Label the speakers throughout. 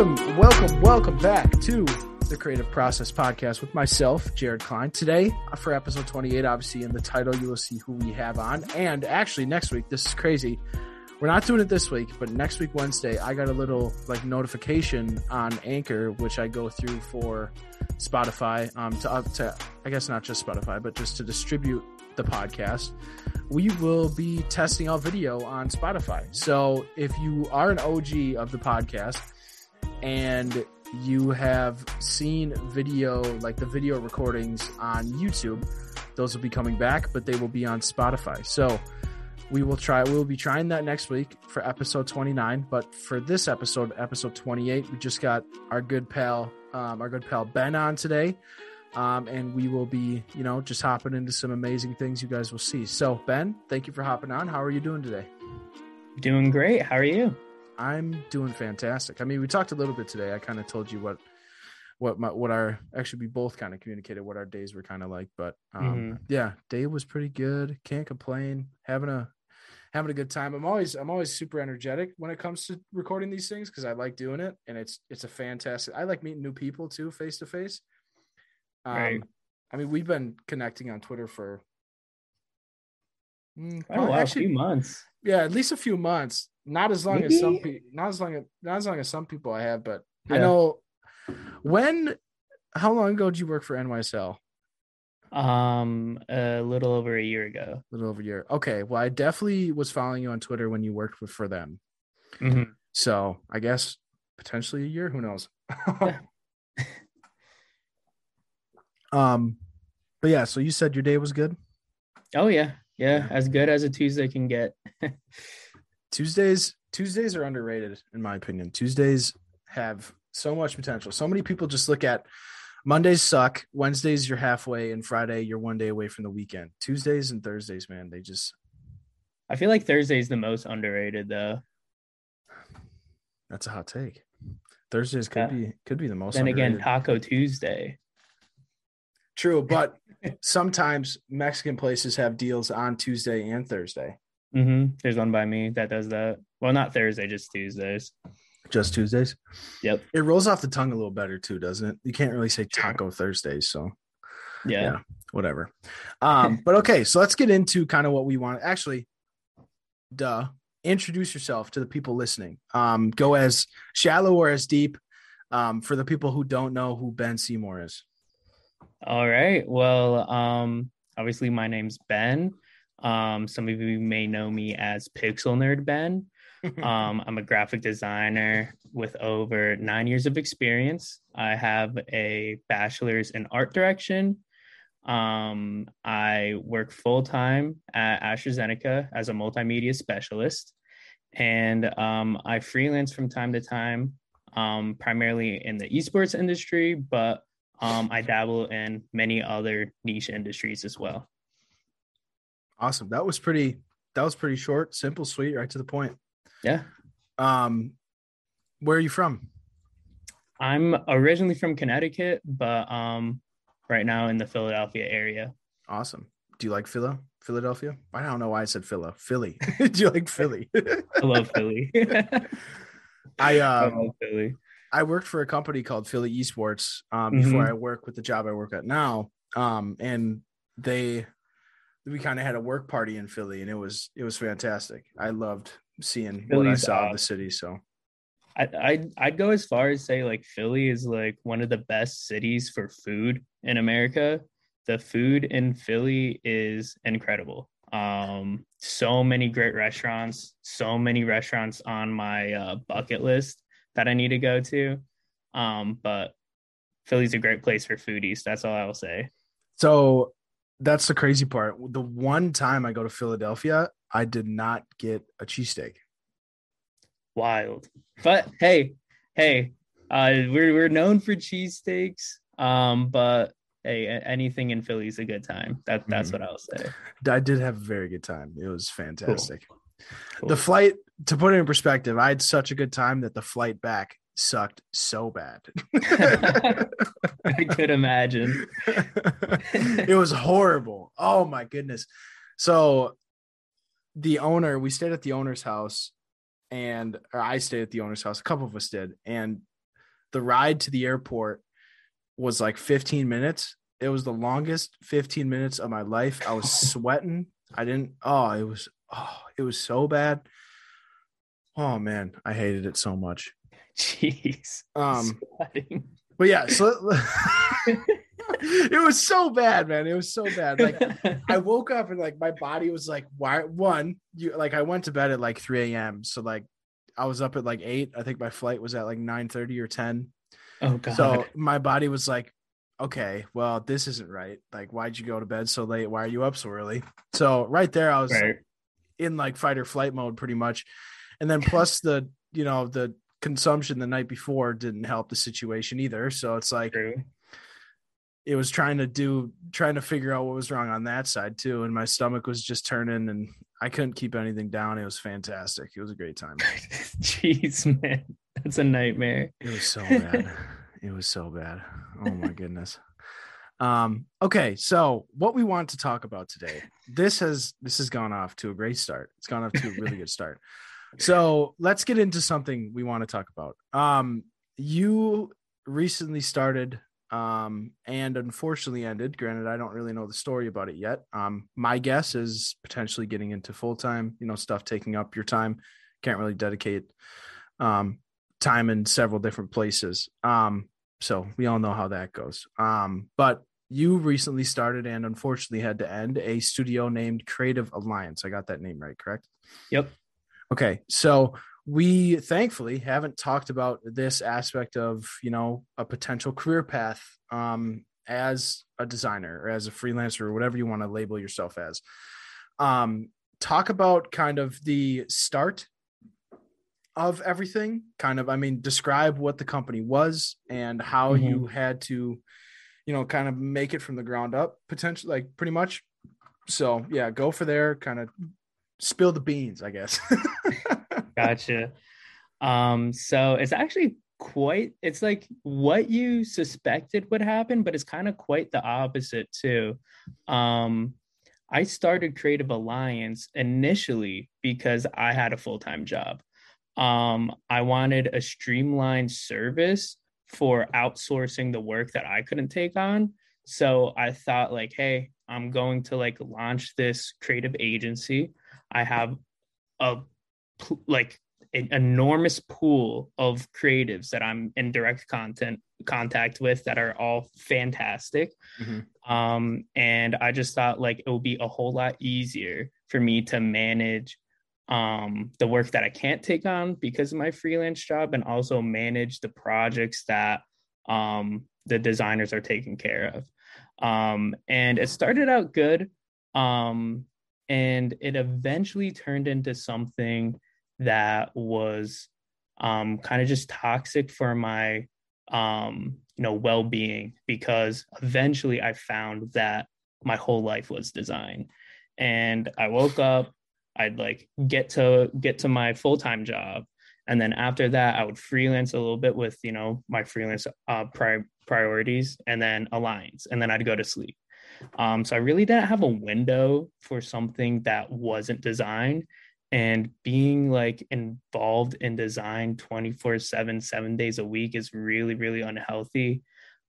Speaker 1: welcome, welcome, welcome back to the Creative Process Podcast with myself, Jared Klein. Today, uh, for episode 28, obviously in the title, you will see who we have on. And actually, next week, this is crazy. We're not doing it this week, but next week, Wednesday, I got a little like notification on Anchor, which I go through for Spotify, um, to, uh, to, I guess not just Spotify, but just to distribute the podcast. We will be testing out video on Spotify. So if you are an OG of the podcast and you have seen video, like the video recordings on YouTube, those will be coming back, but they will be on Spotify. So we will try, we will be trying that next week for episode 29. But for this episode, episode 28, we just got our good pal, um, our good pal Ben on today. Um, and we will be, you know, just hopping into some amazing things you guys will see. So, Ben, thank you for hopping on. How are you doing today?
Speaker 2: Doing great. How are you?
Speaker 1: I'm doing fantastic. I mean, we talked a little bit today. I kind of told you what what my what our actually we both kind of communicated what our days were kind of like, but um
Speaker 2: Mhm.
Speaker 1: yeah, day was pretty good. Can't complain. Having a having a good time. I'm always I'm always super energetic when it comes to recording these things because I like doing it and it's it's a fantastic. I like meeting new people too face to face. Um I mean, we've been connecting on Twitter for Mm,
Speaker 2: Oh,
Speaker 1: actually,
Speaker 2: a few months.
Speaker 1: yeah, at least a few months. Not as long as some people, not as long as not as long as some people I have, but I know when. How long ago did you work for NYSL?
Speaker 2: Um, a little over a year ago.
Speaker 1: A little over a year. Okay, well, I definitely was following you on Twitter when you worked with, for them.
Speaker 2: Mhm.
Speaker 1: So I guess potentially a year. Who knows? Um, but yeah. So you said your day was good.
Speaker 2: Oh yeah, yeah, as good as a Tuesday can get.
Speaker 1: Tuesdays Tuesdays are underrated in my opinion. Tuesdays have so much potential. So many people just look at Mondays suck, Wednesdays you're halfway, and Friday you're one day away from the weekend. Tuesdays and Thursdays, man, they just
Speaker 2: I feel like Thursday's the most underrated though.
Speaker 1: that's a hot take. Thursdays could
Speaker 2: Yeah.
Speaker 1: be could be the most.
Speaker 2: then again. Taco Tuesday.
Speaker 1: true, but sometimes Mexican places have deals on Tuesday and Thursday.
Speaker 2: Hmm There's one by me that does that. Well, not Thursday, just Tuesdays.
Speaker 1: Just Tuesdays.
Speaker 2: Yep.
Speaker 1: It rolls off the tongue a little better too, doesn't it? You can't really say Taco Thursdays, so
Speaker 2: Yeah.
Speaker 1: Yeah. whatever. Um, but okay, so let's get into kind of what we want. Actually, duh. Introduce yourself to the people listening. Um, go as shallow or as deep. Um, for the people who don't know who Ben Seymour is.
Speaker 2: All right. Well, um, obviously my name's Ben. Um, some of you may know me as Pixel Nerd Ben. Um, I'm a graphic designer with over nine years of experience. I have a bachelor's in art direction. Um, I work full time at AstraZeneca as a multimedia specialist, and um, I freelance from time to time, um, primarily in the esports industry, but um, I dabble in many other niche industries as well.
Speaker 1: Awesome. That was pretty. That was pretty short, simple, sweet, right to the point.
Speaker 2: Yeah.
Speaker 1: Um, where are you from?
Speaker 2: I'm originally from Connecticut, but um, right now in the Philadelphia area.
Speaker 1: Awesome. Do you like Phila? Philadelphia? I don't know why I said Phila. Philly. Do you like Philly?
Speaker 2: I love Philly.
Speaker 1: I
Speaker 2: I
Speaker 1: um
Speaker 2: love Philly.
Speaker 1: I worked for a company called Philly Esports um, before
Speaker 2: Mhm.
Speaker 1: I work with the job I work at now. Um, and they, we kind of had a work party in Philly, and it was it was fantastic. I loved seeing what I
Speaker 2: Philly's
Speaker 1: saw of the city. So
Speaker 2: I, I'd, I'd go as far as say like Philly is like one of the best cities for food in America. The food in Philly is incredible. Um, so many great restaurants, so many restaurants on my uh, bucket list that I need to go to. Um, but Philly's a great place for foodies. That's all I will say.
Speaker 1: so that's the crazy part. The one time I go to Philadelphia, I did not get a cheesesteak.
Speaker 2: Wild. But hey, hey, uh, we're we're known for cheesesteaks. Um, but hey, anything in Philly's a good time. That that's
Speaker 1: Mhm.
Speaker 2: what I'll say.
Speaker 1: I did have a very good time. It was fantastic.
Speaker 2: Cool.
Speaker 1: The flight, to put it in perspective, I had such a good time that the flight back sucked so bad.
Speaker 2: I could imagine.
Speaker 1: it was horrible. Oh my goodness. So the owner, we stayed at the owner's house and or I stayed at the owner's house. A couple of us did. And the ride to the airport was like 15 minutes. It was the longest 15 minutes of my life. I was sweating. I didn't. Oh, it was. Oh, it was so bad. Oh man, I hated it so much.
Speaker 2: Jeez.
Speaker 1: Um, sweating. but yeah, so it was so bad, man. It was so bad. Like I woke up and like my body was like, why? One, you like I went to bed at like 3 a.m. So like I was up at like eight. I think my flight was at like 9 30 or 10.
Speaker 2: Oh god.
Speaker 1: So my body was like, okay, well, this isn't right. Like, why'd you go to bed so late? Why are you up so early? So right there, I was right. in like fight or flight mode pretty much. And then plus the, you know, the consumption the night before didn't help the situation either. So it's like True. it was trying to do trying to figure out what was wrong on that side too. And my stomach was just turning and I couldn't keep anything down. It was fantastic. It was a great time.
Speaker 2: Jeez, man. That's a nightmare.
Speaker 1: It was so bad. it was so bad. Oh my goodness. Um, okay, so what we want to talk about today, this has this has gone off to a great start. It's gone off to a really good start. So let's get into something we want to talk about. Um, you recently started um, and unfortunately ended. Granted, I don't really know the story about it yet. Um, my guess is potentially getting into full time, you know, stuff taking up your time. Can't really dedicate um, time in several different places. Um, so we all know how that goes. Um, but you recently started and unfortunately had to end a studio named Creative Alliance. I got that name right, correct?
Speaker 2: Yep.
Speaker 1: Okay. So we thankfully haven't talked about this aspect of, you know, a potential career path um, as a designer or as a freelancer or whatever you want to label yourself as. Um, talk about kind of the start of everything kind of i mean describe what the company was and how mm-hmm. you had to you know kind of make it from the ground up potentially like pretty much so yeah go for there kind of spill the beans, I guess.
Speaker 2: gotcha. Um, so it's actually quite it's like what you suspected would happen, but it's kind of quite the opposite too. Um, I started Creative Alliance initially because I had a full-time job. Um, I wanted a streamlined service for outsourcing the work that I couldn't take on. So I thought like, hey, I'm going to like launch this creative agency I have a like an enormous pool of creatives that I'm in direct content contact with that are all fantastic. Mm-hmm. Um, and I just thought like it would be a whole lot easier for me to manage um, the work that I can't take on because of my freelance job and also manage the projects that um, the designers are taking care of. Um, and it started out good. Um, and it eventually turned into something that was um, kind of just toxic for my um, you know well-being because eventually i found that my whole life was design and i woke up i'd like get to get to my full-time job and then after that i would freelance a little bit with you know my freelance uh, pri- priorities and then alliance and then i'd go to sleep um, so I really didn't have a window for something that wasn't design. And being like involved in design 24 7, seven days a week is really, really unhealthy.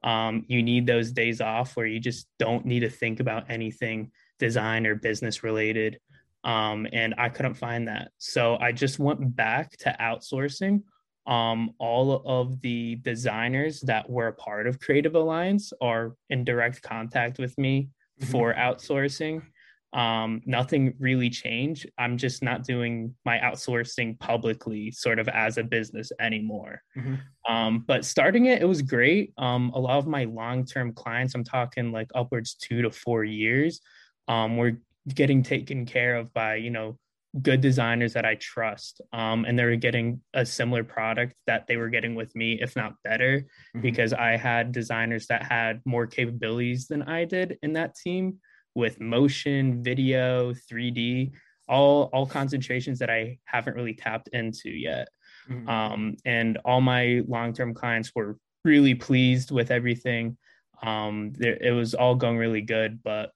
Speaker 2: Um, you need those days off where you just don't need to think about anything design or business related. Um, and I couldn't find that. So I just went back to outsourcing um, all of the designers that were a part of Creative Alliance are in direct contact with me mm-hmm. for outsourcing. Um, nothing really changed. I'm just not doing my outsourcing publicly, sort of as a business anymore. Mm-hmm. Um, but starting it, it was great. Um, a lot of my long term clients, I'm talking like upwards two to four years, um, were getting taken care of by, you know, good designers that I trust. Um, and they're getting a similar product that they were getting with me, if not better, mm-hmm. because I had designers that had more capabilities than I did in that team with motion, video, 3D, all all concentrations that I haven't really tapped into yet. Mm-hmm. Um, and all my long-term clients were really pleased with everything. Um, there, it was all going really good, but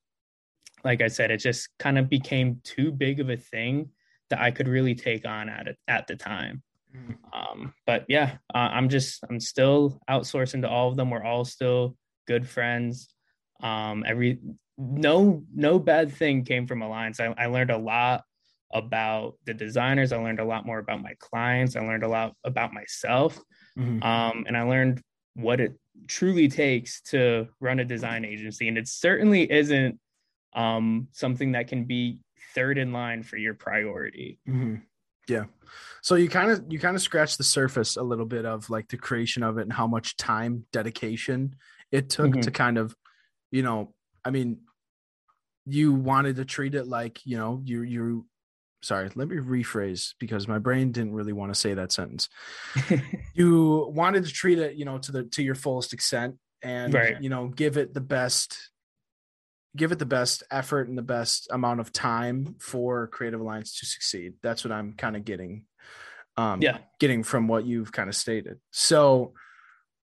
Speaker 2: like I said, it just kind of became too big of a thing that I could really take on at it at the time. Mm-hmm. Um, but yeah, uh, I'm just I'm still outsourcing to all of them. We're all still good friends. Um, every no no bad thing came from Alliance. I, I learned a lot about the designers. I learned a lot more about my clients. I learned a lot about myself, mm-hmm. um, and I learned what it truly takes to run a design agency. And it certainly isn't um, something that can be third in line for your priority.
Speaker 1: Mm-hmm. Yeah. So you kind of you kind of scratch the surface a little bit of like the creation of it and how much time dedication it took mm-hmm. to kind of, you know, I mean, you wanted to treat it like, you know, you you sorry, let me rephrase because my brain didn't really want to say that sentence. you wanted to treat it, you know, to the to your fullest extent and right. you know, give it the best give it the best effort and the best amount of time for Creative Alliance to succeed. That's what I'm kind of getting um yeah, getting from what you've kind of stated. So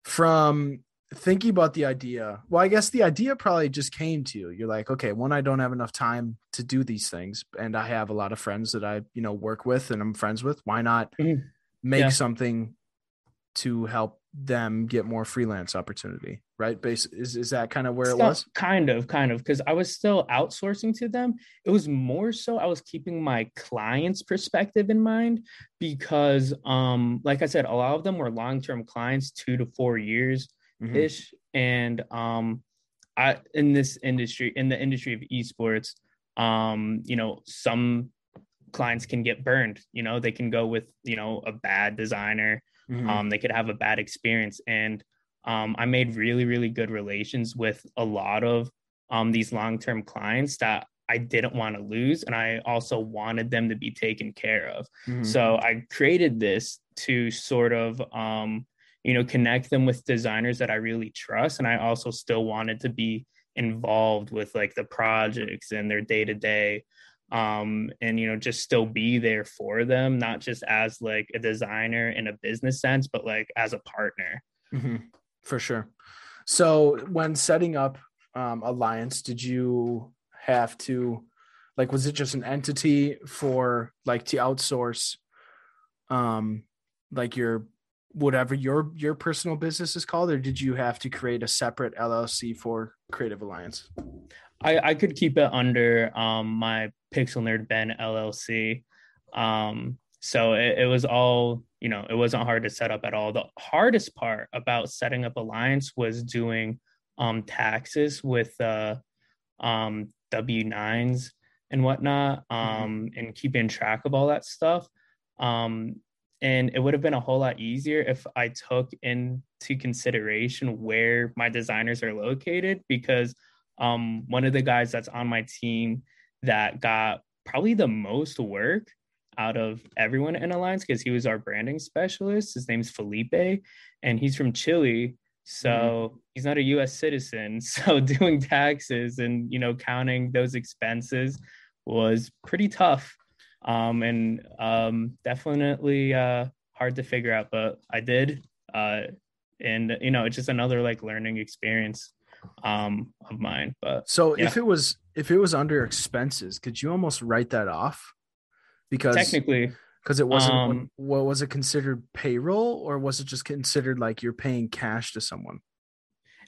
Speaker 1: from thinking about the idea well i guess the idea probably just came to you you're like okay one i don't have enough time to do these things and i have a lot of friends that i you know work with and i'm friends with why not mm-hmm. make yeah. something to help them get more freelance opportunity right base is, is that kind of where it was
Speaker 2: kind of kind of because i was still outsourcing to them it was more so i was keeping my clients perspective in mind because um like i said a lot of them were long-term clients two to four years ish. Mm-hmm. And um, I in this industry, in the industry of esports, um, you know, some clients can get burned. You know, they can go with you know a bad designer. Mm-hmm. Um, they could have a bad experience, and um, I made really really good relations with a lot of um these long term clients that I didn't want to lose, and I also wanted them to be taken care of. Mm-hmm. So I created this to sort of um you know connect them with designers that i really trust and i also still wanted to be involved with like the projects and their day to day um and you know just still be there for them not just as like a designer in a business sense but like as a partner
Speaker 1: mm-hmm. For sure so when setting up um, alliance did you have to like was it just an entity for like to outsource um like your whatever your your personal business is called, or did you have to create a separate LLC for Creative Alliance?
Speaker 2: I, I could keep it under um, my Pixel Nerd Ben LLC. Um, so it, it, was all, you know, it wasn't hard to set up at all. The hardest part about setting up Alliance was doing um, taxes with uh, um, W 9s and whatnot mm-hmm. um, mm-hmm. and keeping track of all that stuff. Um, and it would have been a whole lot easier if I took into consideration where my designers are located because um, one of the guys that's on my team that got probably the most work out of everyone in Alliance because he was our branding specialist. His name's Felipe, and he's from Chile. So mm-hmm. he's not a US citizen. So doing taxes and you know counting those expenses was pretty tough um, and um, definitely uh, hard to figure out, but I did. Uh, and you know, it's just another like learning experience um, of mine. But
Speaker 1: so yeah. if it was if it was under expenses, could you almost write that off? Because
Speaker 2: technically,
Speaker 1: because it wasn't um, what was it considered payroll or was it just considered like you're paying cash to someone?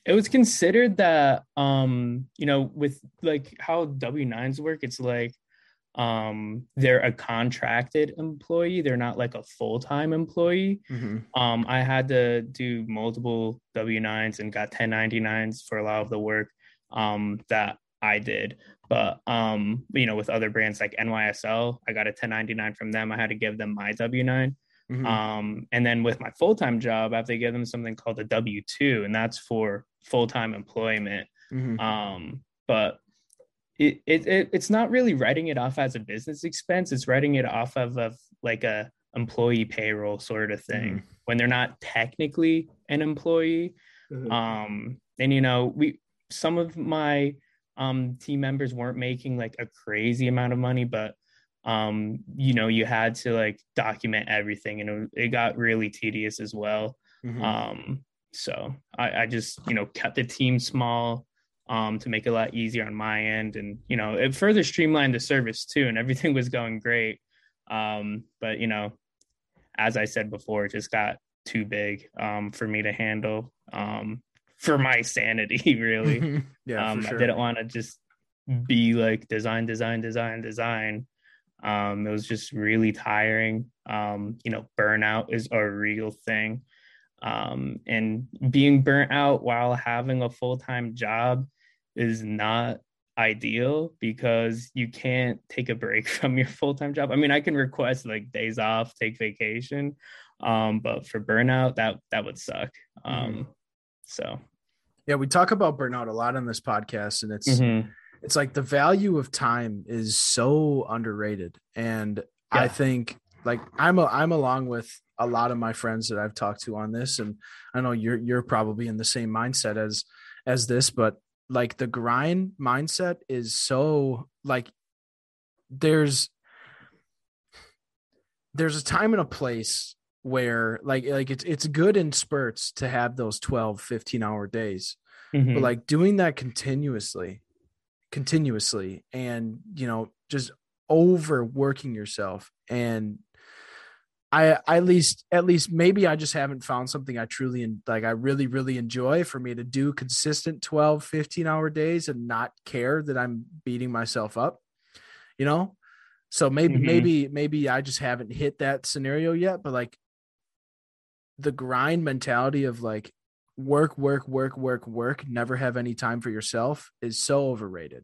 Speaker 2: It was considered that um, you know, with like how W nines work, it's like um they're a contracted employee they're not like a full-time employee mm-hmm. um i had to do multiple w9s and got 1099s for a lot of the work um that i did but um you know with other brands like nysl i got a 1099 from them i had to give them my w9 mm-hmm. um and then with my full-time job i have to give them something called a w2 and that's for full-time employment mm-hmm. um but it, it, it it's not really writing it off as a business expense it's writing it off of, of like a employee payroll sort of thing mm. when they're not technically an employee mm-hmm. um and you know we some of my um team members weren't making like a crazy amount of money but um you know you had to like document everything and it, it got really tedious as well mm-hmm. um so I, I just you know kept the team small um, to make it a lot easier on my end. And, you know, it further streamlined the service too, and everything was going great. Um, but, you know, as I said before, it just got too big um, for me to handle um, for my sanity, really.
Speaker 1: yeah,
Speaker 2: um,
Speaker 1: sure.
Speaker 2: I didn't want to just be like design, design, design, design. Um, it was just really tiring. Um, you know, burnout is a real thing. Um, and being burnt out while having a full time job is not ideal because you can't take a break from your full time job. I mean, I can request like days off, take vacation, um, but for burnout, that that would suck. Um, mm-hmm. So,
Speaker 1: yeah, we talk about burnout a lot on this podcast, and it's
Speaker 2: mm-hmm.
Speaker 1: it's like the value of time is so underrated, and yeah. I think like I'm a, I'm along with a lot of my friends that I've talked to on this, and I know you're you're probably in the same mindset as as this, but like the grind mindset is so like there's there's a time and a place where like like it's it's good in spurts to have those 12 15 hour days
Speaker 2: mm-hmm.
Speaker 1: but like doing that continuously continuously and you know just overworking yourself and I, I at least at least maybe I just haven't found something I truly and like I really really enjoy for me to do consistent 12 15 hour days and not care that I'm beating myself up you know so maybe mm-hmm. maybe maybe I just haven't hit that scenario yet but like the grind mentality of like work work work work work never have any time for yourself is so overrated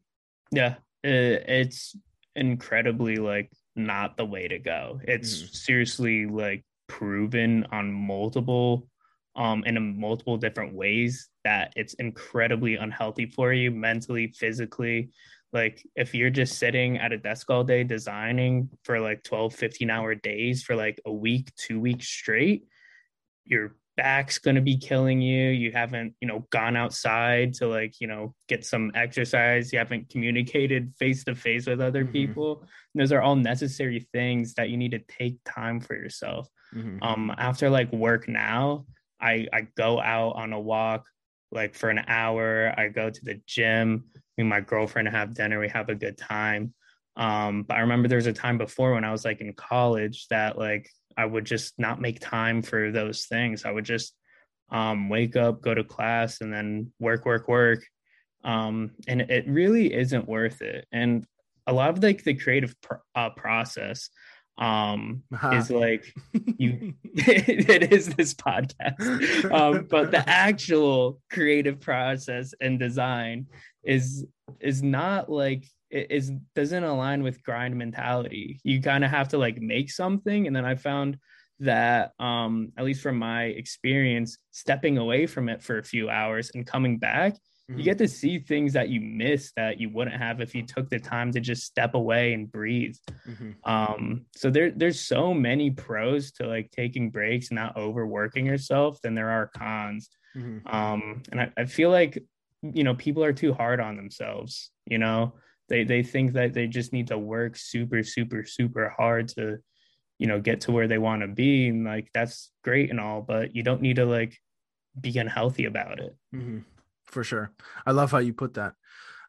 Speaker 2: yeah it's incredibly like not the way to go. It's mm. seriously like proven on multiple um in multiple different ways that it's incredibly unhealthy for you mentally, physically. Like if you're just sitting at a desk all day designing for like 12, 15 hour days for like a week, 2 weeks straight, you're back's going to be killing you. You haven't you know gone outside to like you know get some exercise. You haven't communicated face to face with other mm-hmm. people. And those are all necessary things that you need to take time for yourself.
Speaker 1: Mm-hmm.
Speaker 2: um after like work now i i go out on a walk like for an hour. I go to the gym. Me and my girlfriend have dinner. We have a good time. Um but i remember there was a time before when i was like in college that like I would just not make time for those things. I would just um, wake up, go to class, and then work, work, work. Um, and it really isn't worth it. And a lot of like the creative pr- uh, process um uh-huh. is like you it is this podcast um but the actual creative process and design is is not like is doesn't align with grind mentality. You kind of have to like make something, and then I found that um at least from my experience stepping away from it for a few hours and coming back mm-hmm. you get to see things that you miss that you wouldn't have if you took the time to just step away and breathe
Speaker 1: mm-hmm.
Speaker 2: um so there there's so many pros to like taking breaks and not overworking yourself than there are cons
Speaker 1: mm-hmm.
Speaker 2: um and I, I feel like you know people are too hard on themselves you know they they think that they just need to work super super super hard to you know get to where they want to be and like that's great and all but you don't need to like be unhealthy about it
Speaker 1: mm-hmm. for sure i love how you put that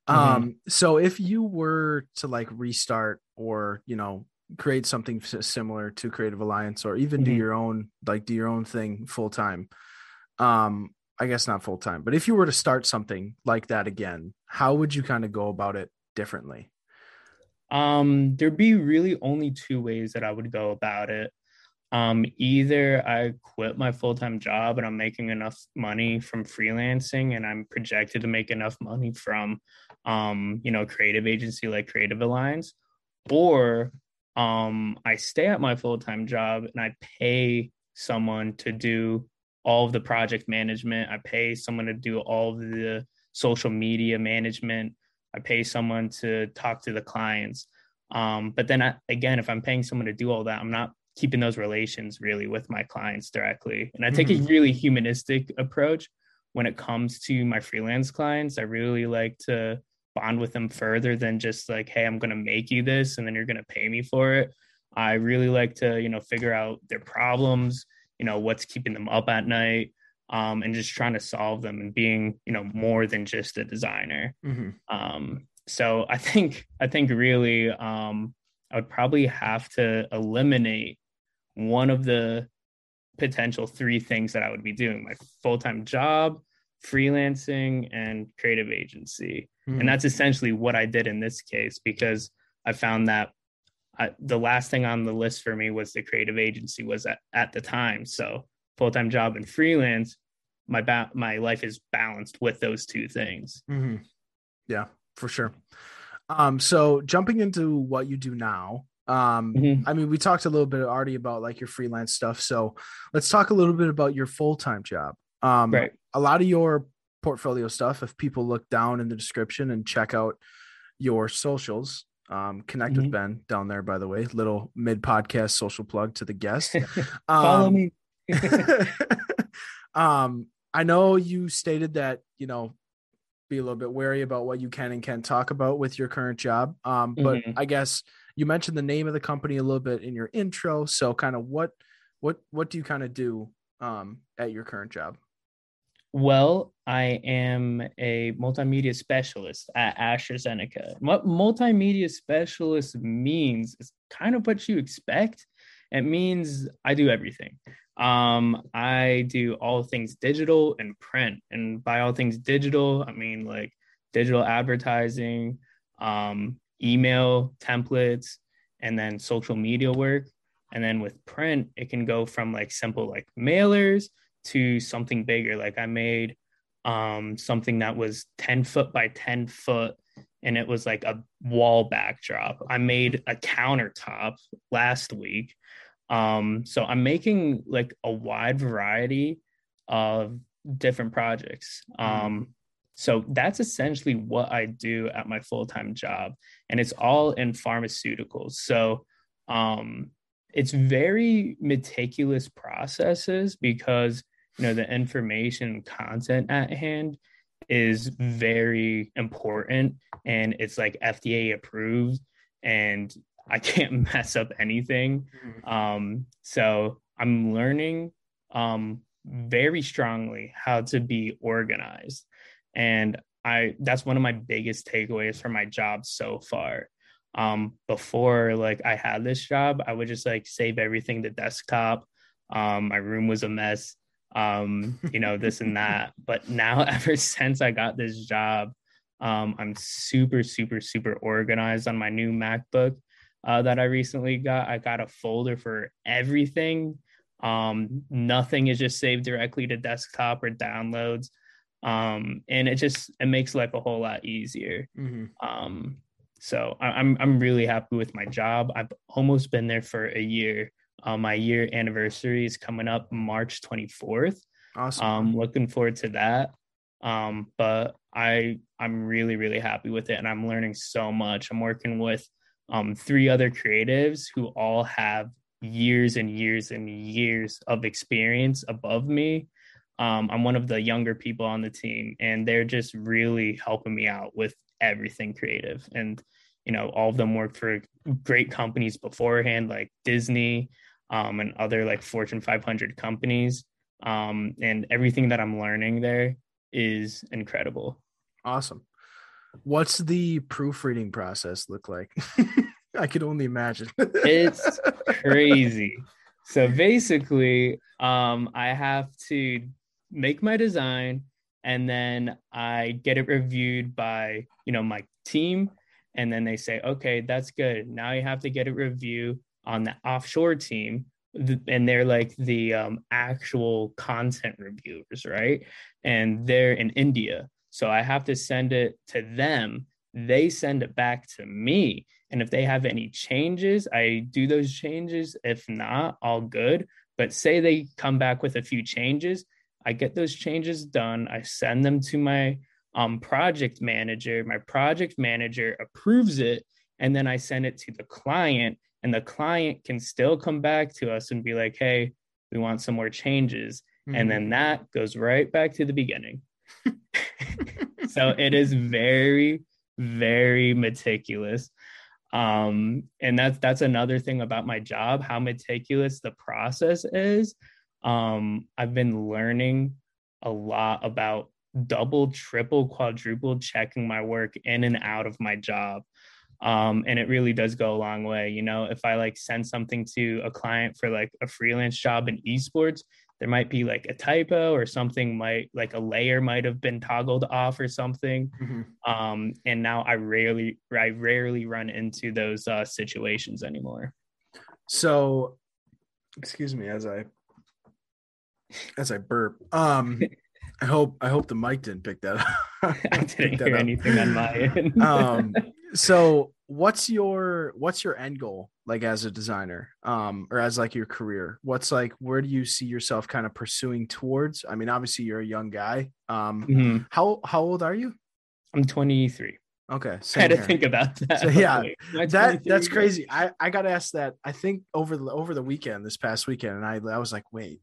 Speaker 2: mm-hmm.
Speaker 1: um so if you were to like restart or you know create something similar to creative alliance or even mm-hmm. do your own like do your own thing full time um i guess not full time but if you were to start something like that again how would you kind of go about it differently?
Speaker 2: Um, there'd be really only two ways that I would go about it. Um, either I quit my full time job and I'm making enough money from freelancing and I'm projected to make enough money from, um, you know, creative agency like Creative Alliance, or um, I stay at my full time job and I pay someone to do all of the project management. I pay someone to do all of the social media management I pay someone to talk to the clients. Um, but then I, again, if I'm paying someone to do all that, I'm not keeping those relations really with my clients directly. And I take mm-hmm. a really humanistic approach when it comes to my freelance clients. I really like to bond with them further than just like, hey, I'm going to make you this and then you're going to pay me for it. I really like to, you know, figure out their problems, you know, what's keeping them up at night, um, and just trying to solve them and being you know more than just a designer
Speaker 1: mm-hmm.
Speaker 2: um, so i think i think really um, i would probably have to eliminate one of the potential three things that I would be doing my full time job, freelancing, and creative agency. Mm-hmm. And that's essentially what I did in this case because I found that I, the last thing on the list for me was the creative agency was at, at the time. So full time job and freelance, my ba- my life is balanced with those two things.
Speaker 1: Mm-hmm. Yeah, for sure. Um, so jumping into what you do now, um, mm-hmm. I mean, we talked a little bit already about like your freelance stuff. So let's talk a little bit about your full time job. Um, right. A lot of your portfolio stuff, if people look down in the description and check out your socials, um, connect mm-hmm. with Ben down there, by the way, little mid podcast social plug to the guest.
Speaker 2: Follow
Speaker 1: um,
Speaker 2: me.
Speaker 1: um, I know you stated that, you know, be a little bit wary about what you can and can't talk about with your current job. Um, but mm-hmm. I guess you mentioned the name of the company a little bit in your intro. So kind of what, what, what do you kind of do, um, at your current job?
Speaker 2: Well, I am a multimedia specialist at AstraZeneca. What multimedia specialist means is kind of what you expect. It means I do everything. Um, I do all things digital and print. And by all things digital, I mean like digital advertising, um, email templates, and then social media work. And then with print, it can go from like simple like mailers to something bigger. Like I made um, something that was 10 foot by 10 foot and it was like a wall backdrop. I made a countertop last week. Um, so I'm making like a wide variety of different projects. Mm-hmm. Um, so that's essentially what I do at my full time job, and it's all in pharmaceuticals. So um, it's very meticulous processes because you know the information content at hand is very important and it's like FDA approved and I can't mess up anything. Mm-hmm. Um, so I'm learning um, very strongly how to be organized. And I that's one of my biggest takeaways from my job so far. Um, before like I had this job, I would just like save everything to desktop. Um, my room was a mess um, you know, this and that. But now, ever since I got this job, um, I'm super, super, super organized on my new MacBook uh, that I recently got. I got a folder for everything. Um, nothing is just saved directly to desktop or downloads. Um, and it just it makes life a whole lot easier. Mm-hmm. Um, so I, I'm I'm really happy with my job. I've almost been there for a year. Uh, my year anniversary is coming up March 24th.
Speaker 1: Awesome.
Speaker 2: Um, looking forward to that. Um, but I I'm really really happy with it, and I'm learning so much. I'm working with um, three other creatives who all have years and years and years of experience above me. Um, I'm one of the younger people on the team, and they're just really helping me out with everything creative. And you know, all of them worked for great companies beforehand, like Disney, um, and other like Fortune 500 companies. Um, and everything that I'm learning there is incredible.
Speaker 1: Awesome. What's the proofreading process look like? I could only imagine.
Speaker 2: it's crazy. So basically, um, I have to make my design and then I get it reviewed by, you know, my team. And then they say, okay, that's good. Now you have to get a review on the offshore team and they're like the um, actual content reviewers right and they're in india so i have to send it to them. They send it back to me. And if they have any changes i do those changes. If not all good. But say they come back with a few changes i get those changes done. I send them to my um, project manager. My project manager approves it and then i send it to the client and the client can still come back to us and be like hey we want some more changes. Mm-hmm. and then mm-hmm. that goes right back to the beginning so it is very very meticulous. Um and that's that's another thing about my job how meticulous the process is. Um i've been learning a lot about double triple quadruple checking my work in and out of my job. Um, and it really does go a long way. You know if i like send something to a client for like a freelance job in esports there might be like a typo or something might like a layer might have been toggled off or something mm-hmm. um, and now i rarely i rarely run into those uh, situations anymore
Speaker 1: so excuse me as i as i burp um I hope I hope the mic didn't pick that up.
Speaker 2: I didn't hear anything on my end.
Speaker 1: um, so what's your what's your end goal like as a designer um or as like your career? What's like where do you see yourself kind of pursuing towards? I mean obviously you're a young guy um mm-hmm. how how old are you?
Speaker 2: I'm 23
Speaker 1: okay
Speaker 2: i had to think about that.
Speaker 1: So, yeah that that's crazy. I i got asked that i think over the over the weekend this past weekend and i i was like wait.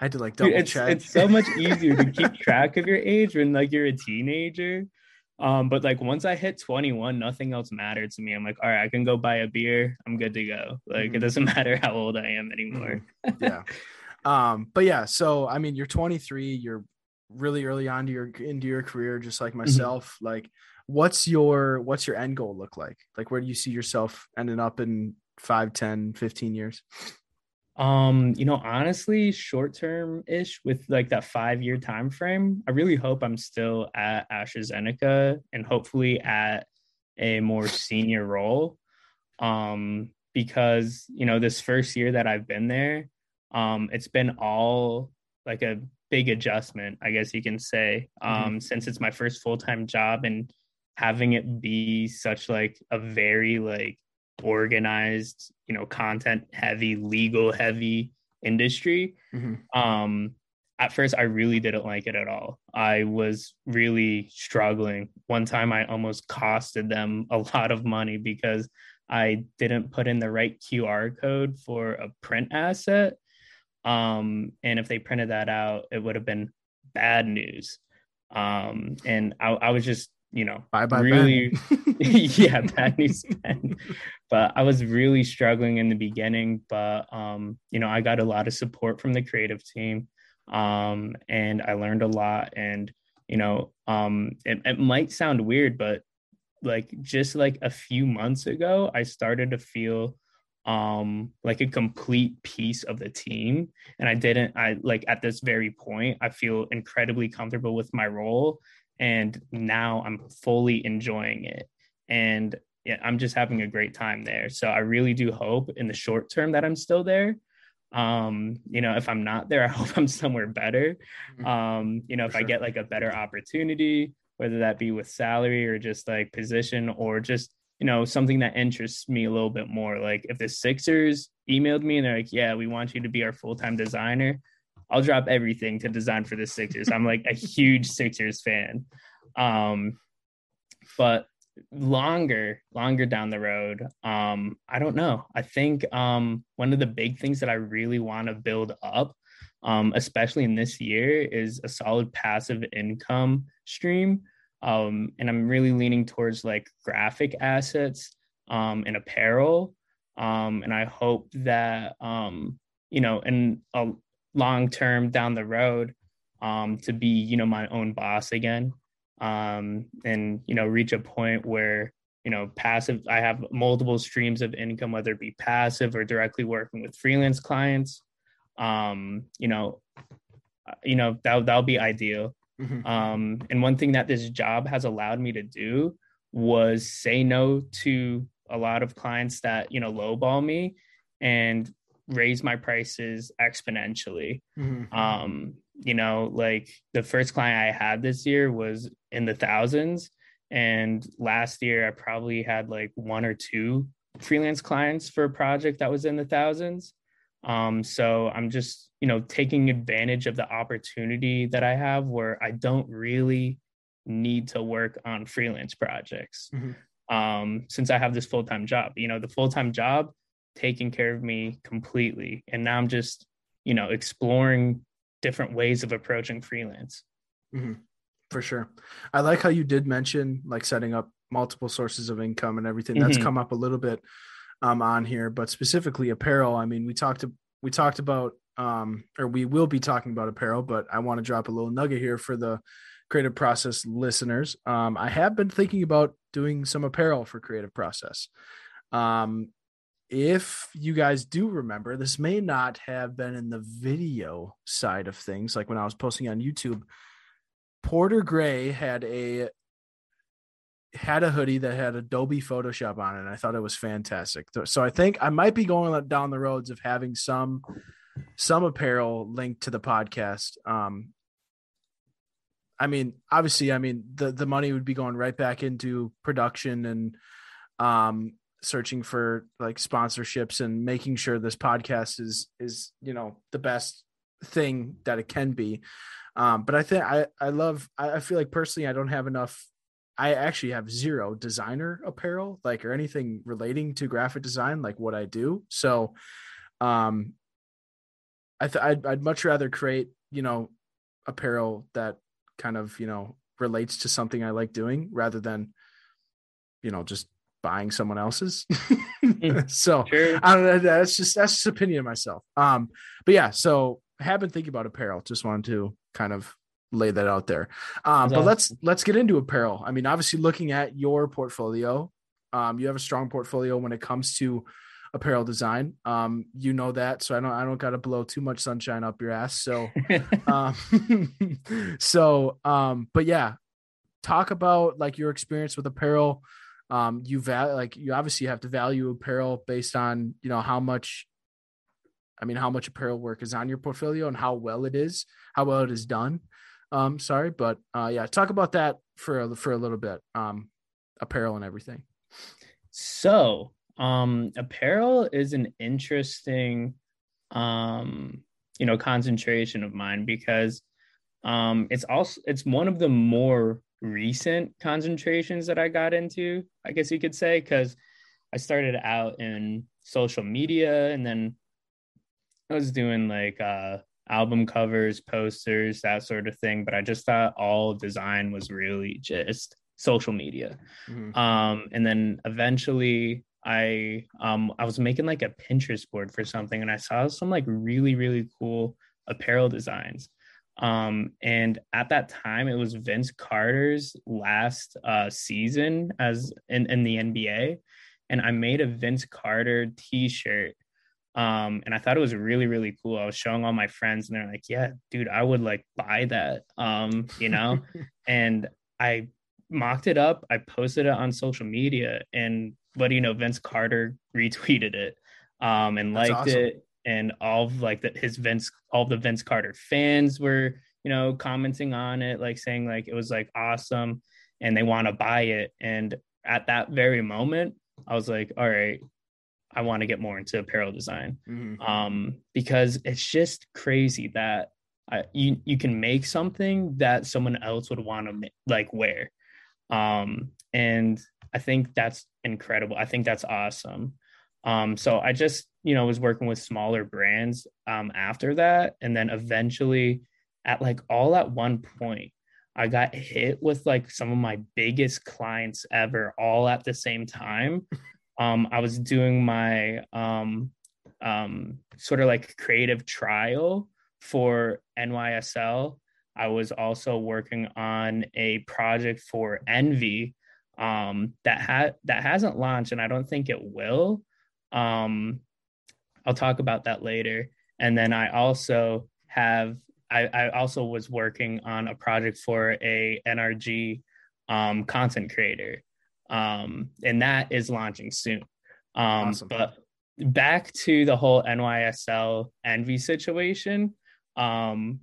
Speaker 1: I had to like double
Speaker 2: Dude, it's,
Speaker 1: check.
Speaker 2: It's so much easier to keep track of your age when like you're a teenager. Um, but like once I hit 21, nothing else mattered to me. I'm like, all right, I can go buy a beer. I'm good to go. Like mm-hmm. it doesn't matter how old I am anymore.
Speaker 1: Mm-hmm. yeah. Um, but yeah, so I mean, you're 23, you're really early on to your into your career, just like mm-hmm. myself. Mm-hmm. Like, what's your what's your end goal look like? Like, where do you see yourself ending up in 5, 10, 15 years?
Speaker 2: Um, you know, honestly, short term ish with like that five year time frame, I really hope I'm still at AstraZeneca and hopefully at a more senior role. Um, because you know, this first year that I've been there, um, it's been all like a big adjustment, I guess you can say. Mm-hmm. Um, mm-hmm. since it's my first full time job and having it be such like a very like organized, you know, content heavy, legal heavy industry. Mm-hmm. Um, at first, I really didn't like it at all. I was really struggling. One time, I almost costed them a lot of money because I didn't put in the right QR code for a print asset. Um, and if they printed that out, it would have been bad news. Um, and I, I was just you know,
Speaker 1: bye bye.
Speaker 2: Really, yeah, bad news Ben. But I was really struggling in the beginning, but um, you know, I got a lot of support from the creative team, um, and I learned a lot. And you know, um, it, it might sound weird, but like just like a few months ago, I started to feel um like a complete piece of the team and i didn't i like at this very point i feel incredibly comfortable with my role and now I'm fully enjoying it. And yeah, I'm just having a great time there. So I really do hope in the short term that I'm still there. Um, you know, if I'm not there, I hope I'm somewhere better. Mm-hmm. Um, you know, if sure. I get like a better opportunity, whether that be with salary or just like position or just, you know, something that interests me a little bit more. Like if the Sixers emailed me and they're like, yeah, we want you to be our full time designer, I'll drop everything to design for the Sixers. I'm like a huge Sixers fan. Um, but longer, longer down the road, um, I don't know. I think um, one of the big things that I really want to build up, um, especially in this year, is a solid passive income stream. Um, and I'm really leaning towards like graphic assets um, and apparel. Um, and I hope that um, you know, and a long term down the road um, to be you know my own boss again. Um, and you know reach a point where you know passive i have multiple streams of income whether it be passive or directly working with freelance clients. Um, you know uh, you know that that'll be ideal. Mm-hmm. um, and one thing that this job has allowed me to do was say no to a lot of clients that you know lowball me. And raise my prices exponentially. Mm-hmm. Um, you know, like the first client I had this year was in the thousands. And last year I probably had like one or two freelance clients for a project that was in the thousands. Um, so I'm just, you know, taking advantage of the opportunity that I have where I don't really need to work on freelance projects. Mm-hmm. Um, since I have this full-time job, you know, the full-time job taking care of me completely. And now I'm just, you know, exploring different ways of approaching freelance.
Speaker 1: Mm-hmm. For sure. I like how you did mention like setting up multiple sources of income and everything. That's mm-hmm. come up a little bit um, on here, but specifically apparel. I mean, we talked we talked about um, or we will be talking about apparel, but I want to drop a little nugget here for the creative process listeners. Um, I have been thinking about doing some apparel for Creative Process. Um, if you guys do remember, this may not have been in the video side of things, like when I was posting on YouTube. Porter Gray had a had a hoodie that had Adobe Photoshop on it. And I thought it was fantastic. So I think I might be going down the roads of having some some apparel linked to the podcast. Um, I mean, obviously, I mean the the money would be going right back into production and um, searching for like sponsorships and making sure this podcast is is you know the best thing that it can be. Um, but I think I I love I, I feel like personally I don't have enough I actually have zero designer apparel, like or anything relating to graphic design, like what I do. So, um, I th- I'd, I'd much rather create, you know, apparel that kind of, you know, relates to something I like doing rather than, you know, just buying someone else's. Mm, so sure. I don't know. That's just that's just opinion of myself. Um, but yeah, so I have been thinking about apparel. Just wanted to kind of lay that out there. Um, but let's let's get into apparel. I mean, obviously, looking at your portfolio, um, you have a strong portfolio when it comes to apparel design. Um, you know that, so I don't I don't got to blow too much sunshine up your ass. So, um, so um, but yeah, talk about like your experience with apparel. Um, you val like you obviously have to value apparel based on you know how much I mean, how much apparel work is on your portfolio and how well it is, how well it is done. Um, sorry, but uh, yeah, talk about that for a, for a little bit. Um, apparel and everything.
Speaker 2: So, um, apparel is an interesting, um, you know, concentration of mine because um, it's also it's one of the more recent concentrations that I got into. I guess you could say because I started out in social media and then I was doing like uh album covers, posters, that sort of thing. But I just thought all design was really just social media. Mm-hmm. Um, and then eventually I um I was making like a Pinterest board for something and I saw some like really, really cool apparel designs. Um, and at that time it was Vince Carter's last uh season as in, in the NBA. And I made a Vince Carter t-shirt. Um and i thought it was really really cool. I was showing all my friends and they're like yeah dude i would like buy that. Um you know? And i mocked it up. I posted it on social media and what do you know vince carter retweeted it um and That's liked awesome. it and all of like the, his vince all the vince carter fans were you know commenting on it like saying like it was like awesome and they want to buy it and at that very moment i was like all right I want to get more into apparel design mm-hmm. um, because it's just crazy that I, you you can make something that someone else would want to like wear, um, and I think that's incredible. I think that's awesome. Um, so I just you know was working with smaller brands um, after that, and then eventually at like all at one point. I got hit with like some of my biggest clients ever all at the same time um, I was doing my um, um, sort of like creative trial for NYSL. I was also working on a project for Envy um, that had that hasn't launched, and I don't think it will. Um, I'll talk about that later. And then I also have I, I also was working on a project for a NRG um, content creator um, and that is launching soon. Um, awesome. But back to the whole NYSL envy situation. Um,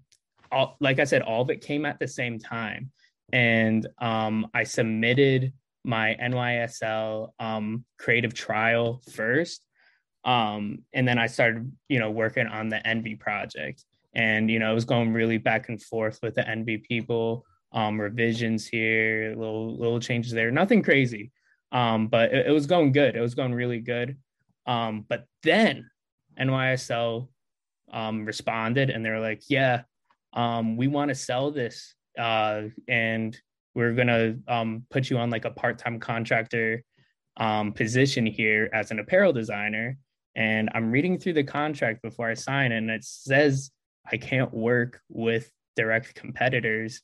Speaker 2: all, like I said, all of it came at the same time, and um, I submitted my NYSL um, creative trial first, um, and then I started, you know, working on the Envy project, and you know, it was going really back and forth with the Envy people um, revisions here, little little changes there, nothing crazy. Um, but it, it, was going good. It was going really good. Um, but then NYSL um, responded and they're like, "Yeah, um, we want to sell this, uh, and we're gonna um, put you on like a part-time contractor um, position here as an apparel designer." And I'm reading through the contract before I sign, and it says I can't work with direct competitors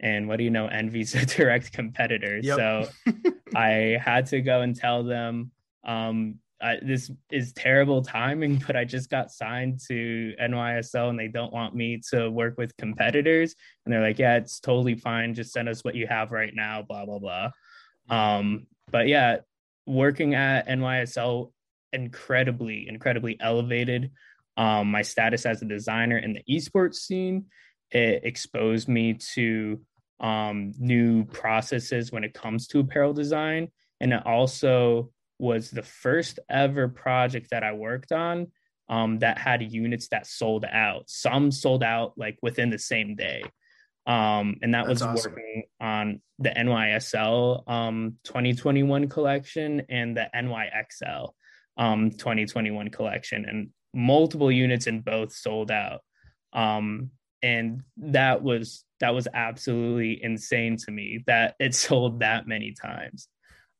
Speaker 2: And what do you know? Envy's a direct competitor.
Speaker 1: Yep.
Speaker 2: So I had to go and tell them, um, This is terrible timing, but I just got signed to NYSL and they don't want me to work with competitors. And they're like, yeah, it's totally fine. Just send us what you have right now, blah, blah, blah. Um, but yeah, working at NYSL, incredibly, incredibly elevated um, my status as a designer in the esports scene. It exposed me to um, new processes when it comes to apparel design. And it also was the first ever project that I worked on um, that had units that sold out. Some sold out like within the same day. Um, and that
Speaker 1: That's
Speaker 2: was
Speaker 1: awesome.
Speaker 2: working on the NYSL um, 2021 collection and the NYXL um, 2021 collection. And multiple units in both sold out. Um, and that was that was absolutely insane to me that it sold that many times.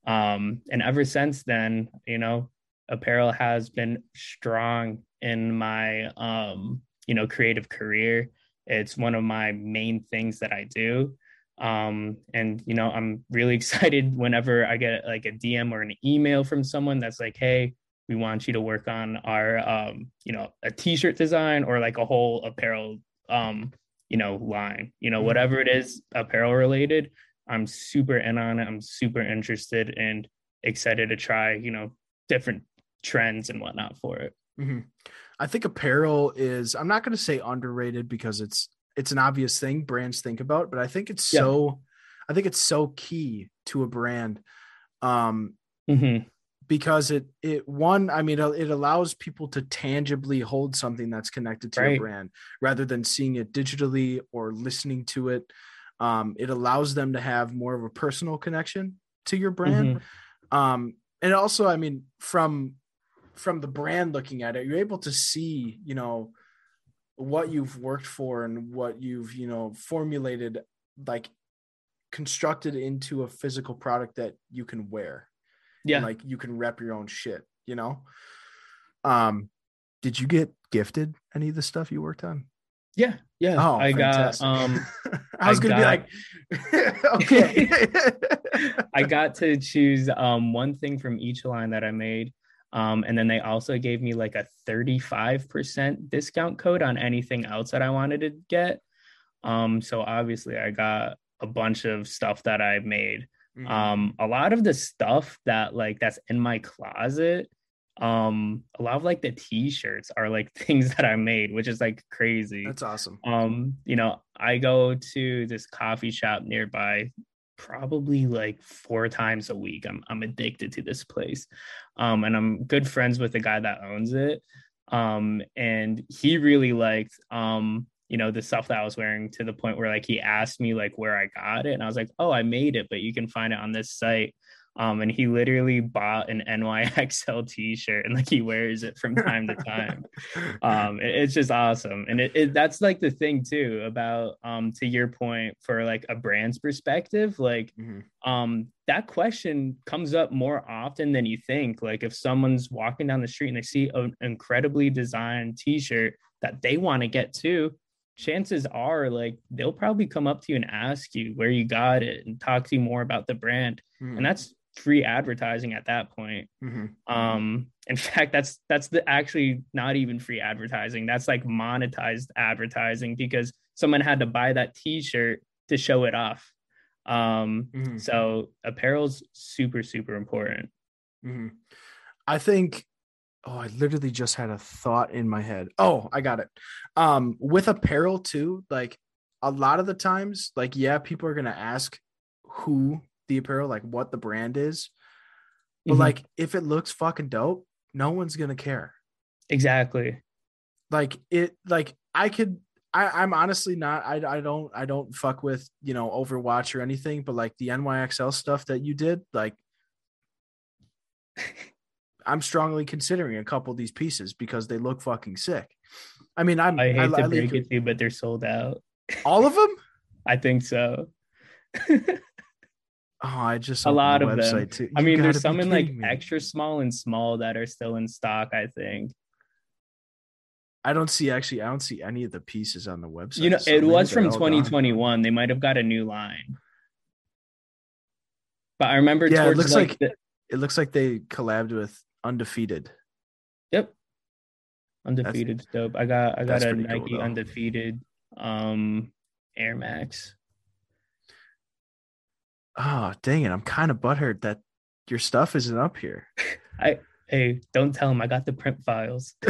Speaker 2: Um, and ever since then, you know, apparel has been strong in my um, you know, creative career. It's one of my main things that I do. Um, and you know, I'm really excited whenever I get like a DM or an email from someone that's like, hey, we want you to work on our um, you know, a t-shirt design or like a whole apparel um, you know, line, you know,
Speaker 1: Mhm.
Speaker 2: whatever it is apparel related. I'm super in on it. I'm super interested and excited to try, you know, different trends and whatnot for it.
Speaker 1: Mhm. I think apparel is I'm not going to say underrated because it's it's an obvious thing brands think about, but I think it's
Speaker 2: Yeah.
Speaker 1: so I think it's so key to a brand um
Speaker 2: Mm-hmm.
Speaker 1: because it it one I mean it allows people to tangibly hold something that's connected to a
Speaker 2: Right.
Speaker 1: brand rather than seeing it digitally or listening to it. Um it allows them to have more of a personal connection to your brand. um and also i mean from from the brand looking at it you're able to see you know what you've worked for and what you've you know formulated like constructed into a physical product that you can wear
Speaker 2: Yeah.
Speaker 1: like you can rep your own shit you know um did you get gifted any of the stuff you worked on
Speaker 2: yeah. Yeah.
Speaker 1: oh
Speaker 2: I
Speaker 1: fantastic.
Speaker 2: got um
Speaker 1: i was
Speaker 2: I
Speaker 1: gonna
Speaker 2: got-
Speaker 1: be like okay
Speaker 2: I got to choose um, one thing from each line that I made. Um, and then they also gave me like a 35% discount code on anything else that I wanted to get. Um, so obviously, I got a bunch of stuff that I made.
Speaker 1: Mhm.
Speaker 2: Um, a lot of the stuff that like that's in my closet, um, a lot of like the t-shirts are like things that I made, which is like crazy.
Speaker 1: That's awesome.
Speaker 2: Um you know i go to this coffee shop nearby probably like four times a week. I'm i'm addicted to this place. Um and i'm good friends with the guy that owns it. Um and he really liked um you know the stuff that i was wearing to the point where like he asked me like where i got it. And i was like oh i made it but you can find it on this site um and he literally bought an nyxl t-shirt and like he wears it from time to time um it- it's just awesome and it, it that's like the thing too about um to your point for like a brand's perspective like
Speaker 1: Mhm.
Speaker 2: um that question comes up more often than you think like if someone's walking down the street and they see an incredibly designed t-shirt that they want to get too chances are like they'll probably come up to you and ask you where you got it and talk to you more about the brand
Speaker 1: Mhm.
Speaker 2: and that's free advertising at that point
Speaker 1: Mhm.
Speaker 2: um in fact that's that's the actually not even free advertising that's like monetized advertising because someone had to buy that t-shirt to show it off um
Speaker 1: Mhm.
Speaker 2: so apparel's super super important
Speaker 1: Mhm. I think. Oh, I literally just had a thought in my head. Oh, I got it. Um, with apparel too, like a lot of the times, like yeah, people are gonna ask who the apparel, like what the brand is, but
Speaker 2: Mhm.
Speaker 1: like if it looks fucking dope, no one's gonna care.
Speaker 2: exactly
Speaker 1: Like it, like I could. I, I'm honestly not. I, I don't. I don't fuck with you know Overwatch or anything. But like the NYXL stuff that you did, like I'm strongly considering a couple of these pieces because they look fucking sick. I mean, I'm
Speaker 2: i hate
Speaker 1: I,
Speaker 2: to
Speaker 1: I
Speaker 2: break it to you but they're sold out
Speaker 1: all of them.
Speaker 2: i think so
Speaker 1: Oh, I just
Speaker 2: A lot
Speaker 1: the
Speaker 2: of them.
Speaker 1: too.
Speaker 2: i mean there's some in like
Speaker 1: me.
Speaker 2: extra small and small that are still in stock i think
Speaker 1: I don't see actually. I don't see any of the pieces on the website.
Speaker 2: You know,
Speaker 1: so
Speaker 2: it was from
Speaker 1: all gone.
Speaker 2: 2021. They might have got a new line. But I remember
Speaker 1: Yeah, it looks
Speaker 2: like,
Speaker 1: like-
Speaker 2: the,
Speaker 1: It looks like they collabed with Undefeated.
Speaker 2: yep. Undefeated dope. I got I got a
Speaker 1: pretty cool,
Speaker 2: Nike undefeated um Air Max.
Speaker 1: Oh dang it! I'm kind of butthurt that your stuff isn't up here.
Speaker 2: I Hey, don't tell them I got the print files.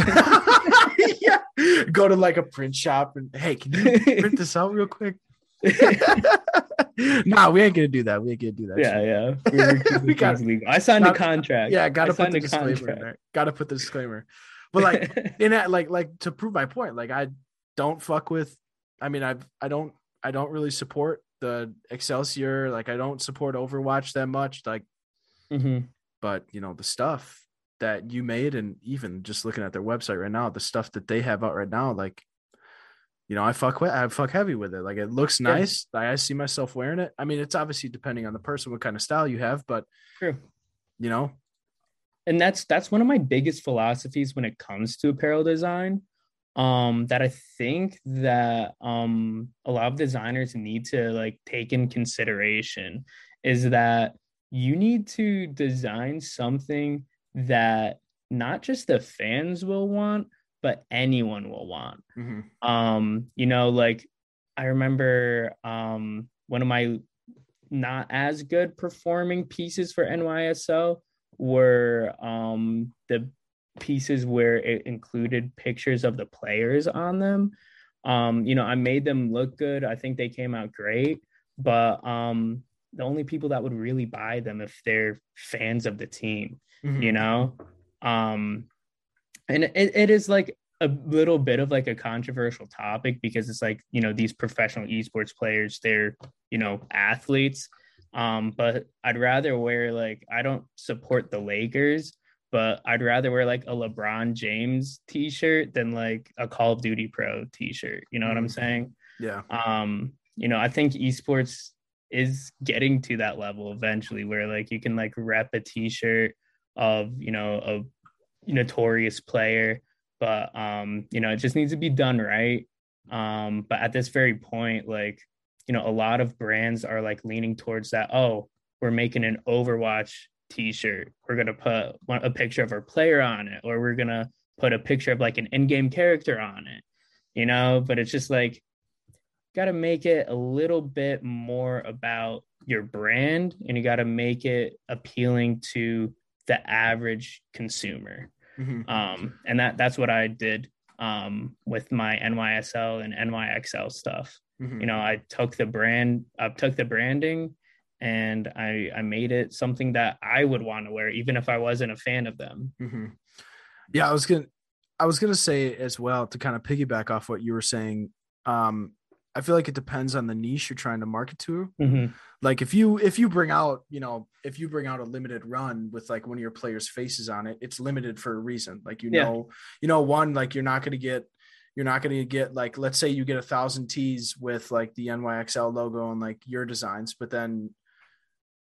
Speaker 1: yeah, go to like a print shop and hey, can you print this out real quick? nah, we ain't gonna do that. We ain't gonna do that.
Speaker 2: yeah,
Speaker 1: shit.
Speaker 2: yeah.
Speaker 1: We got-.
Speaker 2: I signed a contract.
Speaker 1: yeah. Gotta
Speaker 2: I
Speaker 1: put the disclaimer in there. Gotta put the disclaimer. But like in that, like, like to prove my point, like I don't fuck with. I mean, I I don't I don't really support the Excelsior. Like I don't support Overwatch that much. Like,
Speaker 2: Mhm.
Speaker 1: but you know the stuff that you made, and even just looking at their website right now, the stuff that they have out right now, like. You know, I fuck with, I fuck heavy with it. Like it looks
Speaker 2: Yeah.
Speaker 1: nice. I I see myself wearing it. I mean, it's obviously depending on the person, what kind of style you have, but
Speaker 2: True.
Speaker 1: you know,
Speaker 2: and that's that's one of my biggest philosophies when it comes to apparel design um that i think that um a lot of designers need to like take in consideration is that you need to design something that not just the fans will want but anyone will want
Speaker 1: mhm.
Speaker 2: um you know like i remember um one of my not as good performing pieces for NYSL were um the pieces where it included pictures of the players on them. Um you know i made them look good. I think they came out great. But um the only people that would really buy them if they're fans of the team
Speaker 1: Mhm.
Speaker 2: you know? Um and it, it is like a little bit of like a controversial topic because it's like you know these professional esports players they're you know athletes. Um but i'd rather wear like i don't support the lakers but i'd rather wear like a lebron james t-shirt than like a call of duty pro t-shirt you know what i'm
Speaker 1: Mhm.
Speaker 2: saying
Speaker 1: Yeah.
Speaker 2: um you know i think esports is getting to that level eventually where like you can like rep a t-shirt of you know a notorious player but um you know it just needs to be done right um but at this very point like you know a lot of brands are like leaning towards that oh we're making an overwatch t-shirt we're going to put a picture of our player on it or we're going to put a picture of like an in-game character on it you know but it's just like got to make it a little bit more about your brand and you got to make it appealing to the average consumer
Speaker 1: Mhm.
Speaker 2: um and that that's what i did um with my nysl and nyxl stuff
Speaker 1: Mhm.
Speaker 2: you know i took the brand i took the branding and i i made it something that i would want to wear even if i wasn't a fan of them
Speaker 1: hmm Yeah, I was gonna, I was gonna say as well to kind of piggyback off what you were saying. Um, I feel like it depends on the niche you're trying to market to.
Speaker 2: Mhm.
Speaker 1: Like if you if you bring out, you know, if you bring out a limited run with like one of your players' faces on it, it's limited for a reason. Like you
Speaker 2: Yeah.
Speaker 1: know, you know, one like you're not gonna get. You're not going to get like, let's say you get a thousand tees with like the NYXL logo and like your designs, but then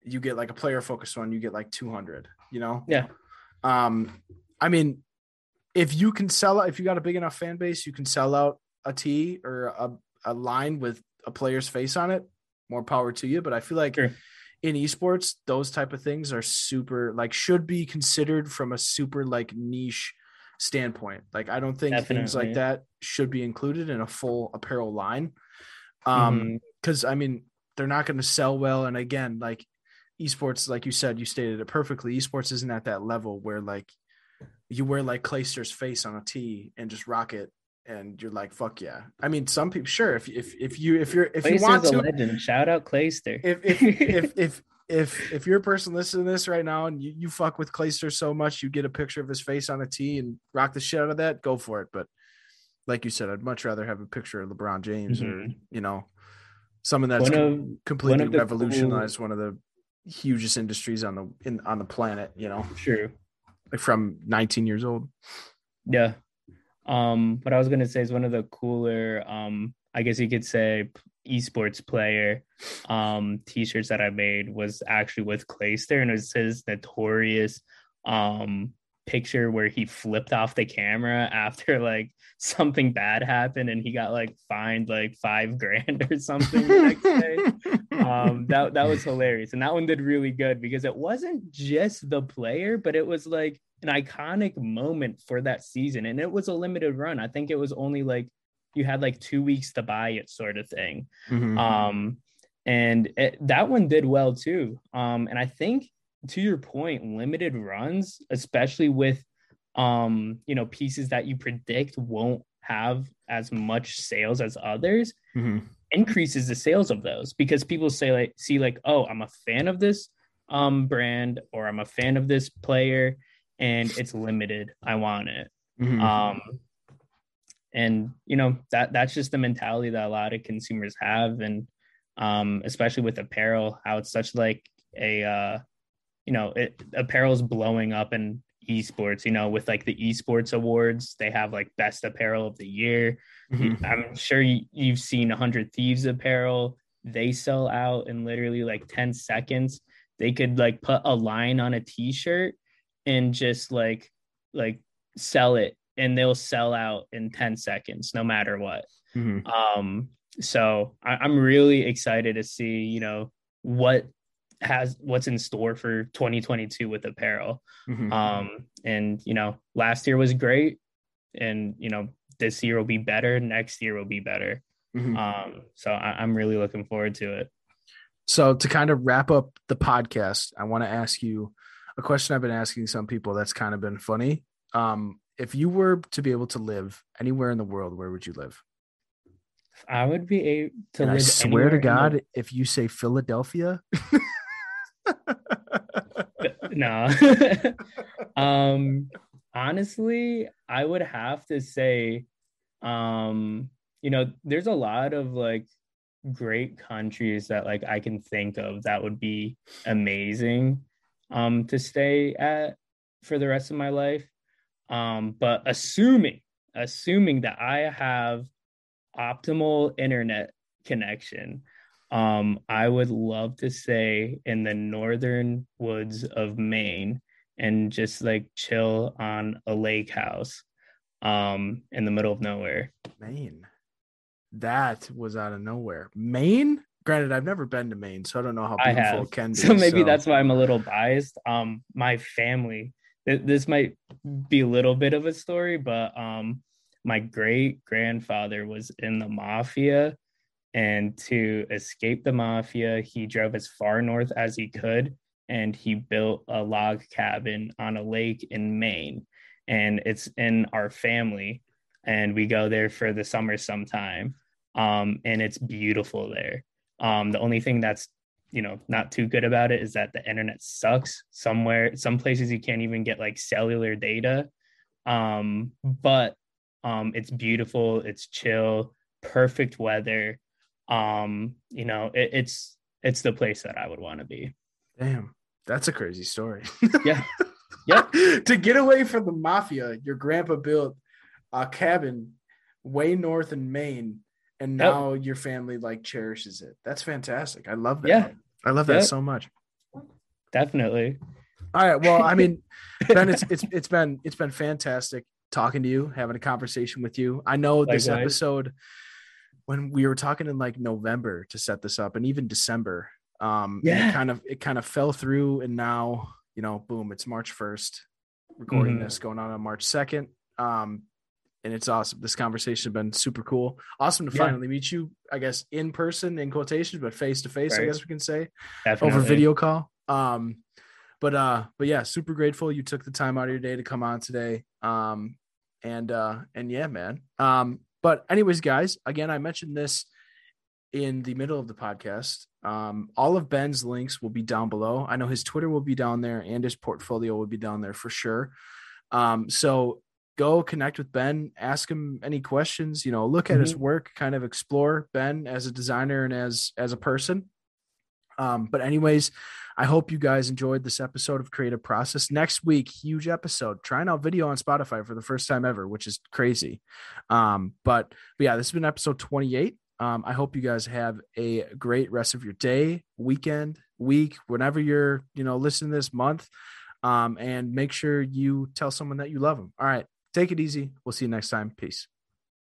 Speaker 1: you get like a player focused one, you get like 200, you know?
Speaker 2: Yeah.
Speaker 1: Um, I mean, if you can sell out, if you got a big enough fan base, you can sell out a tee or a, a line with a player's face on it. More power to you. But I feel like
Speaker 2: Sure.
Speaker 1: in esports, those type of things are super like should be considered from a super like niche standpoint. Like I don't think things like that should be included in a full apparel line. Um, because I mean they're not going to sell well. And again, like esports, like you said, you stated it perfectly. Esports isn't at that level where like you wear like Clayster's face on a tee and just rock it, and you're like, fuck yeah. I mean, some people, sure, if if if you if you're if you
Speaker 2: Clayster's
Speaker 1: want
Speaker 2: a
Speaker 1: to,
Speaker 2: legend. Shout out Clayster.
Speaker 1: if if if if if if you're a person listening to this right now and you, you fuck with Clayster so much, you get a picture of his face on a tee and rock the shit out of that, go for it. But like you said, I'd much rather have a picture of LeBron James or
Speaker 2: Mhm.
Speaker 1: you know someone that's
Speaker 2: one of
Speaker 1: completely
Speaker 2: the
Speaker 1: revolutionized one of the hugest industries on the in on the planet. You know,
Speaker 2: true.
Speaker 1: like from 19 years old.
Speaker 2: Yeah. Um, what I was gonna say is one of the cooler, um, I guess you could say esports player um t-shirts that I made was actually with Clayster and it says notorious um picture where he flipped off the camera after like something bad happened and he got like fined like five grand or something the next day. Um, that that was hilarious, and that one did really good because it wasn't just the player, but it was like an iconic moment for that season, and it was a limited run. I think it was only like you had like two weeks to buy it, sort of thing. Mm-hmm. Um, and it, that one did well too. Um, and I think to your point, limited runs, especially with um, you know, pieces that you predict won't have as much sales as others, mm-hmm. increases the sales of those because people say like see like, oh, I'm a fan of this um brand or I'm a fan of this player and it's limited. I want it. Mm-hmm. Um and you know that that's just the mentality that a lot of consumers have and um especially with apparel how it's such like a uh you know, it, apparel is blowing up in esports. You know, with like the esports awards, they have like best apparel of the year. Mm-hmm. I'm sure you, you've seen 100 Thieves apparel. They sell out in literally like 10 seconds. They could like put a line on a t-shirt and just like like sell it and they'll sell out in 10 seconds no matter what mm-hmm. um so I, i'm really excited to see you know what has what's in store for 2022 with apparel. Mm-hmm. Um, and you know, last year was great, and you know, this year will be better. Next year will be better. Mm-hmm. Um, so I, I'm really looking forward to it.
Speaker 1: So to kind of wrap up the podcast, I want to ask you a question I've been asking some people that's kind of been funny. Um, if you were to be able to live anywhere in the world, where would you live?
Speaker 2: I would be able to
Speaker 1: and
Speaker 2: live. I
Speaker 1: swear to God, the... if you say Philadelphia,
Speaker 2: no. um honestly, I would have to say um you know, there's a lot of like great countries that like I can think of that would be amazing um to stay at for the rest of my life. Um but assuming assuming that I have optimal internet connection um, I would love to stay in the northern woods of Maine and just like chill on a lake house um, in the middle of nowhere.
Speaker 1: Maine. That was out of nowhere. Maine? Granted, I've never been to Maine, so I don't know how beautiful it can be.
Speaker 2: So maybe so. that's why I'm a little biased. Um, my family, th- this might be a little bit of a story, but um, my great grandfather was in the mafia and to escape the mafia, he drove as far north as he could and he built a log cabin on a lake in Maine. And it's in our family. And we go there for the summer sometime. Um, and it's beautiful there. Um, the only thing that's you know not too good about it is that the internet sucks somewhere some places you can't even get like cellular data um but um it's beautiful it's chill perfect weather um you know it, it's it's the place that i would want to be.
Speaker 1: Damn that's a crazy story.
Speaker 2: Yeah. Yep
Speaker 1: to get away from the mafia your grandpa built a cabin way north in maine and now yep. your family like cherishes it. That's fantastic. I love that. Yeah. I love that yep. so much.
Speaker 2: Definitely.
Speaker 1: All right well i mean ben it's it's it's been it's been fantastic talking to you having a conversation with you. I know Likewise. this episode when we were talking in like November to set this up and even December. Um yeah. it kind of it kind of fell through and now, you know, boom, it's March 1st. Recording mm-hmm. this going on on March 2nd. Um and it's awesome. This conversation has been super cool. Awesome to yeah. finally meet you, I guess, in person in quotations, but face to face, I guess we can say. Definitely. Over video call. Um but uh but yeah, super grateful you took the time out of your day to come on today. Um and uh and yeah, man. Um but anyways, guys, again, I mentioned this in the middle of the podcast. Um, all of Ben's links will be down below. I know his Twitter will be down there and his portfolio will be down there for sure. Um, so go connect with Ben, ask him any questions, you know, look at mm-hmm. his work, kind of explore Ben as a designer and as as a person. Um, but anyways, I hope you guys enjoyed this episode of Creative Process. Next week, huge episode, trying out video on Spotify for the first time ever, which is crazy. Um, but, but yeah, this has been episode 28. Um, I hope you guys have a great rest of your day, weekend, week, whenever you're, you know, listening this month. Um, and make sure you tell someone that you love them. All right. Take it easy. We'll see you next time. Peace.